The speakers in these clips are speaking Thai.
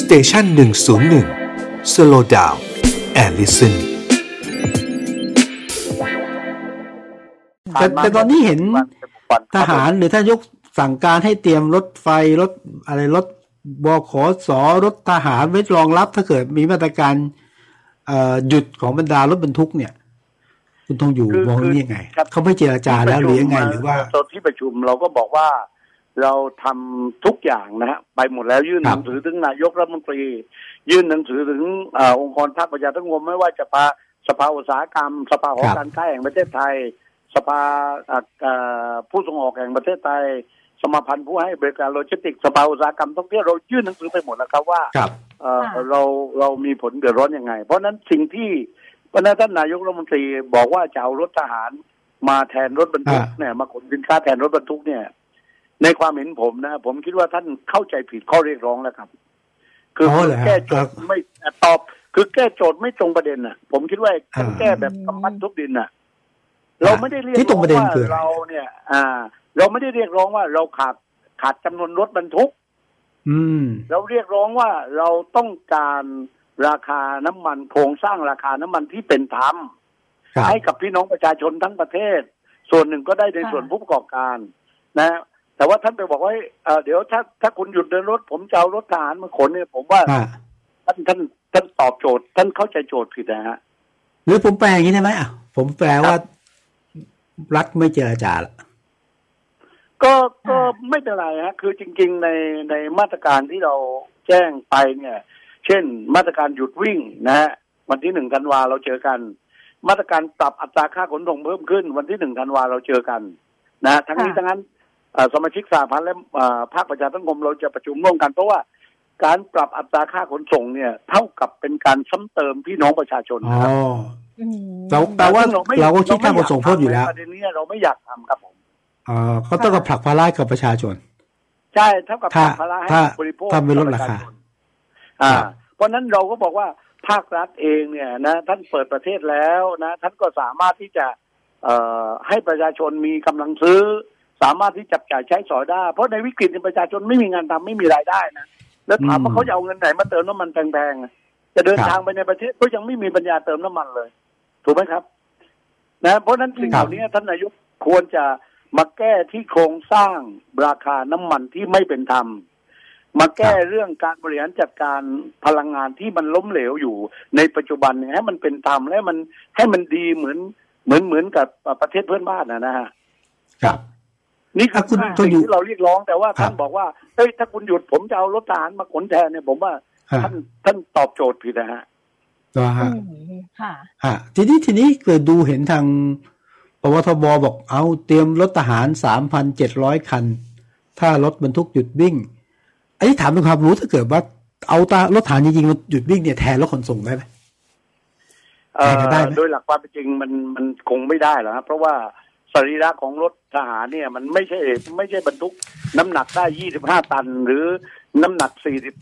station หนึ่งศูนย์หนึ่ง slow down and listen แต่แต่ตอนนี้เห็นทหารหรือท่านยกสั่งการให้เตรียมรถไฟรถอะไรรถบขสรถทหารไว้รองรับถ้าเกิดมีมาตรการเอ่อหยุดของบรรดารถบรรทุกเนี่ย คุณทองอยู่คือมองคือนี่ยังไงครับเขาไม่เจรจาแล้วหรือยังไงหรือว่าตอนที่ประชุมเราก็บอกว่า เราทำทุกอย่างนะฮะไปหมดแล้วยื่นหนังสือครับถึงนายกรัฐมนตรี ยื่นหนังสือถึงเออองค์กรภาคประชาสังคมไม่ว่าจะปาสภาอุตสาหกรรม สภาหอการค้าแห่งประเทศไทย สภาเอ่อเอ่อผู้ส่งออกแห่งประเทศไทย สมาพันธ์ผู้ให้บริการโลจิสติกส์สภาอุตสาหกรรมท่องเที่ยวเรายื่นหนังสือไปหมดแล้วครับว่าครับเอ่อค่ะเราเรามีผลเดือดร้อนยังไง เพราะฉะนั้นสิ่งที่เพราะฉะนั้นท่านนายกรัฐมนตรีบอกว่าจะเอารถทหารมาแทนรถบรรทุกอ่าเนี่ยมาขนสินค้าแทนรถบรรทุกเนี่ย ในความเห็นผมนะ ผมคิดว่าท่านเข้าใจผิดข้อเรียกร้องแล้วครับ คืออ๋อเหรอฮะแก้โจทย์ไม่ตอบ คือแก้โจทย์ไม่ตรงประเด็นน่ะผมคิดว่าอ่าแก้แบบกำปั้นทุบดินน่ะเราไม่ได้เรียกที่ตรงประเด็นว่าคืออะไรเราเนี่ย อ่า เราไม่ได้เรียกร้องว่าเราขาดขาดจำนวนรถบรรทุก อืม เราเรียกร้องว่าเราต้องการราคาน้ำมันโครงสร้างราคาน้ำมันที่เป็นธรรมครับให้กับพี่น้องประชาชนทั้งประเทศ ส่วนหนึ่งก็ได้ในค่ะส่วนผู้ประกอบการ นะ แต่ว่าท่านไปบอกว่าเอ่อเดี๋ยวถ้าถ้าคุณหยุดเดินรถ ผมจะเอารถทหารมาขนเนี่ย ผมว่าอ่าท่านท่านท่านตอบโจทย์ ท่านเข้าใจโจทย์ผิดนะฮะหรือผมแปลอย่างนี้ได้ไหมอะผมแปลว่ารัฐไม่เจรจาละก็ก็ไม่เป็นไรฮะคือจริง ๆ ในในมาตรการที่เราแจ้งไปเนี่ย เช่นมาตรการหยุดวิ่งนะฮะวันที่หนึ่งธันวาเราเจอกัน มาตรการปรับอัตราค่าขนส่งเพิ่มขึ้น วันที่หนึ่งธันวาเราเจอกัน นะทั้งนี้ค่ะทั้งนั้นเอ่อ สมาชิกสหพันธ์และเอ่อภาคประชาสังคมเราจะประชุมร่วมกันเพราะว่าการปรับอัตราค่าขนส่งเนี่ย เท่ากับเป็นการซ้ำเติมพี่น้องประชาชนอ๋อนะครับอืมเราแปลว่าซึ่งไม่เราก็คิดค่าขนส่งเพิ่มอยู่แล้วประเด็นนี้เราไม่อยากทำครับผมเอ่อเขาต้องกับผลักภาระกับประชาชน ใช่เท่ากับถ้าภาระให้ถ้าบริโภคถ้าไม่ลดราคาอ่าครับเพราะฉะนั้นเราก็บอกว่าภาครัฐเองเนี่ยนะ ท่านเปิดประเทศแล้วนะ ท่านก็สามารถที่จะเอ่อให้ประชาชนมีกำลังซื้อ สามารถที่จับจ่ายใช้สอยได้ เพราะในวิกฤตเนี่ยประชาชนไม่มีงานทำไม่มีรายได้นะแล้วถามว่าอืมเขาจะเอาเงินไหนมาเติมน้ำมันแพงๆอะจะเดินครับทางไปในประเทศก็ยังไม่มีปัญญาเติมน้ำมันเลย ถูกไหมครับ นะ เพราะฉะนั้นสิ่งเหล่านี้ท่านนายกควรจะมาแก้ที่โครงสร้างราคาน้ำมันที่ไม่เป็นธรรมมาแก้เรื่องการบริหารจัดการพลังงานที่มันล้มเหลวอยู่ในปัจจุบันเนี่ยให้มันเป็นธรรมและมันให้มันดีเหมือนเหมือนเหมือนกับประเทศเพื่อนบ้านนะนะฮะครับ นี่คืออะคุณสิ่งต้องอยู่ที่เราเรียกร้องแต่ว่าครับท่านบอกว่าเฮ้ยถ้าคุณหยุดผมจะเอารถทหารมาขนแทนเนี่ยผมว่าอ่าท่านท่านตอบโจทย์ผิดนะฮะตัวฮะอืมค่ะฮะทีนี้ทีนี้เกิดดูเห็นทางปวทบบอกเอาเตรียมรถทหารสามพันเจ็ดร้อยคัน ถ้ารถบรรทุกหยุดวิ่งอันนี้ถามเป็นความรู้ถ้าเกิดว่าเอาตารถทหารจริงๆมันหยุดวิ่งเนี่ยแทนรถขนส่งได้ไหมเอ่อแทนกันได้ไหมโดยหลักความเป็นจริงมันมันคงไม่ได้หรอกครับเพราะว่าส รีระของรถทหารเนี่ยมันไม่ใช่ไม่ใช่บรรทุกน้ำหนักได้ยี่สิบห้าตัน หรือน้ำหนักสี่สิบ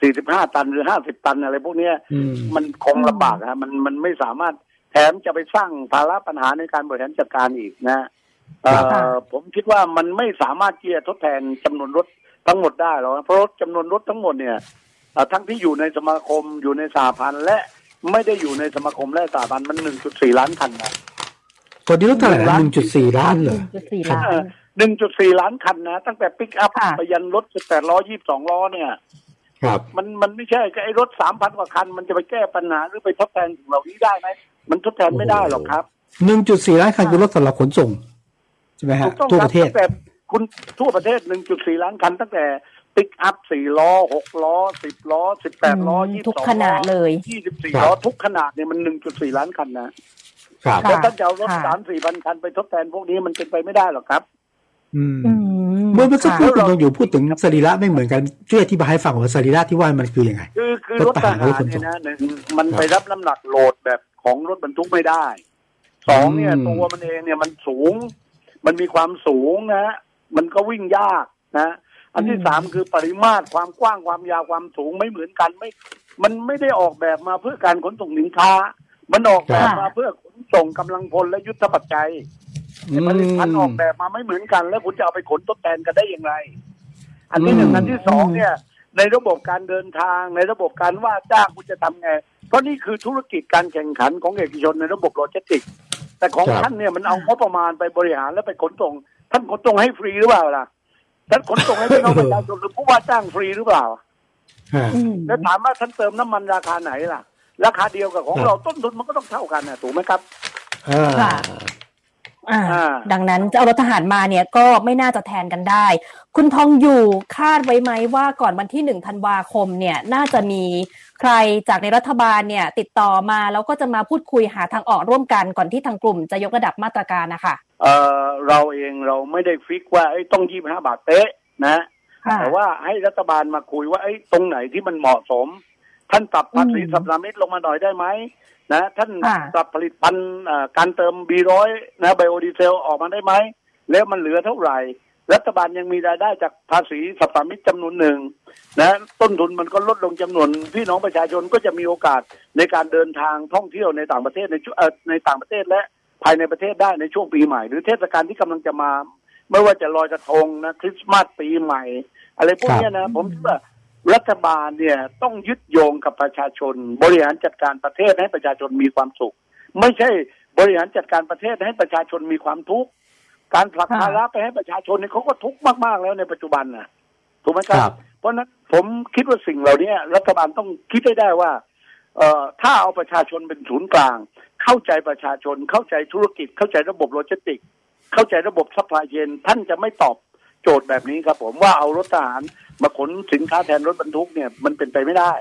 สี่สิบห้าตันหรือห้าสิบตันอะไรพวกเนี้ยอืมมันคงลำบากฮะมันมันไม่สามารถแถมจะไปสร้างภาระปัญหาในการบริหารจัดการอีกนะเอ่ครับอผมคิดว่ามันไม่สามารถที่จะทดแทนจำนวนรถทั้งหมดได้หรอกนะเพราะรถจำนวนรถทั้งหมดเนี่ยเอ่อทั้งที่อยู่ในสมาคมอยู่ในสหพันธ์และไม่ได้อยู่ในสมาคมและสหพันธ์มันหนึ่งจุดสี่ล้านคันนะ ตอนนี้รถเท่าไหร่หนึ่งจุดสี่ล้านเหรอจุดสี่ล้านหนึ่งจุดสี่ล้านคันนะ ตั้งแต่ปิกอัพค่ะไปยันรถสิบแปดล้อยี่สิบสองล้อเนี่ย ครับ มันมันไม่ใช่ไอ้รถสามพันกว่าคัน มันจะไปแก้ปัญหาหรือไปทดแทนสิ่งเหล่านี้ได้ไหมมันทดแทนไม่ได้หรอกครับหนึ่งจุดสี่ล้านคันคือรถสำหรับขนส่งใช่ไหมฮะถูกต้องทั่วคปรับระเทศตั้งแต่คุณทั่วประเทศหนึ่งจุดสี่ล้านคันตั้งแต่ปิกอัพสี่ล้อหกล้อสิบล้อสิบแปดล้ออืมยี่สิบทุกสองขนาดเลยยี่สิบสี่ครับล้อทุกขนาดเนี่ยมันหนึ่งจุดสี่ล้านคันนะ ครับค่ะแล้วท่านจะเอารถค่ะสามสี่พันคันไปทดแทนพวกนี้มันเป็นไปไม่ได้หรอกครับ อืมอืมเมื่อเมื่อสักครู่ค่ะคุณต้องอยู่พูดถึงสรีระไม่เหมือนกันช่วยอธิบายให้ฟังว่าสรีระที่ว่ามันคือยังไง คือคือรรถถททหารหารรถขนส่เนี่งยนะหนึ่งมันครับไปรับน้ำหนักโหลดแบบของรถบรรทุกไม่ได้สองเนี่ยอืมตัวมันเองเนี่ยมันสูง มันมีความสูงนะฮะมันก็วิ่งยากนะ อันที่อืมสามคือปริมาตรความกว้างความยาวความสูงไม่เหมือนกันไม่ มันไม่ได้ออกแบบมาเพื่อการขนส่งสินค้า มันออกแบบมาเพื่อขน ส่งกำลังพลและยุทธปัจจัยอืมผลิตภัณฑ์ออกแบบมาไม่เหมือนกัน แล้วคุณจะเอาไปขนทดแทนกันได้อย่างไร อันที่หนึ่งอืมอันที่สองเนี่ย ในระบบการเดินทางในระบบการว่าจ้างคุณจะทำไง เพราะนี่คือธุรกิจการแข่งขันของเอกชนในระบบโลจิสติกส์แต่ของครับท่านเนี่ยมันเอางบประมาณไปบริหารแล้วไปขนส่ง ท่านขนส่งให้ฟรีหรือเปล่าล่ะท่านขนส่งให้พี่น้องประชาชนหรือผู้ว่าจ้างฟรีหรือเปล่าฮะอืมแล้วถามว่าท่านเติมน้ำมันราคาไหนล่ะ ราคาเดียวกับของครับเราต้นทุนมันก็ต้องเท่ากันนะถูกไหมครับอ่าค่ะอ่าอ่าดังนั้นจะเอารถทหารมาเนี่ยก็ไม่น่าจะแทนกันได้ คุณทองอยู่คาดไว้ไหมว่าก่อนวันที่หนึ่งธันวาคมเนี่ยน่าจะมีใครจากในรัฐบาลเนี่ย ติดต่อมาแล้วก็จะมาพูดคุยหาทางออกร่วมกันก่อนที่ทางกลุ่มจะยกระดับมาตรการนะคะเออเราเองเราไม่ได้ฟิกว่าเอ้ยต้องยี่ห้าบาทเป๊ะนะค่ะแต่ว่าให้รัฐบาลมาคุยว่าไอ้ยตรงไหนที่มันเหมาะสม ท่านปรับภาษีอืมสัปดาห์มิตรลงมาหน่อยได้ไหมนะท่านค่ะปรับผลิตภัณฑ์เอ่อการเติมบีร้อยนะไบโอดีเซลออกมาได้ไหมแล้วมันเหลือเท่าไหร่ รัฐบาลยังมีรายได้จากภาษีสัปดาห์มิตรจำนวนหนึ่งนะต้นทุนมันก็ลดลงจำนวนพี่น้องประชาชนก็จะมีโอกาสในการเดินทางท่องเที่ยวในต่างประเทศในช่วงเอ่อในต่างประเทศและภายในประเทศได้ในช่วงปีใหม่ หรือเทศกาลที่กำลังจะมา ไม่ว่าจะลอยกระทงนะคริสต์มาสปีใหม่ อะไรพวกเนี้ยนะผมคิดว่า รัฐบาลเนี่ยต้องยึดโยงกับประชาชน บริหารจัดการประเทศให้ประชาชนมีความสุข ไม่ใช่บริหารจัดการประเทศให้ประชาชนมีความทุกข์การผลักค่ะภาระไปให้ประชาชนเนี่ยเขาก็ทุกข์มากๆแล้วในปัจจุบันนะถูกไหมครับครับเพราะฉะนั้นผมคิดว่าสิ่งเหล่านี้รัฐบาลต้องคิดให้ได้ว่าเอ่อถ้าเอาประชาชนเป็นศูนย์กลาง เข้าใจประชาชนเข้าใจธุรกิจ เข้าใจระบบโลจิสติกส์เข้าใจระบบ supply chain ท่านจะไม่ตอบ โจทย์แบบนี้ครับผมว่าเอารถทหารมาขนสินค้าแทนรถบรรทุกเนี่ยมันเป็นไปไม่ได้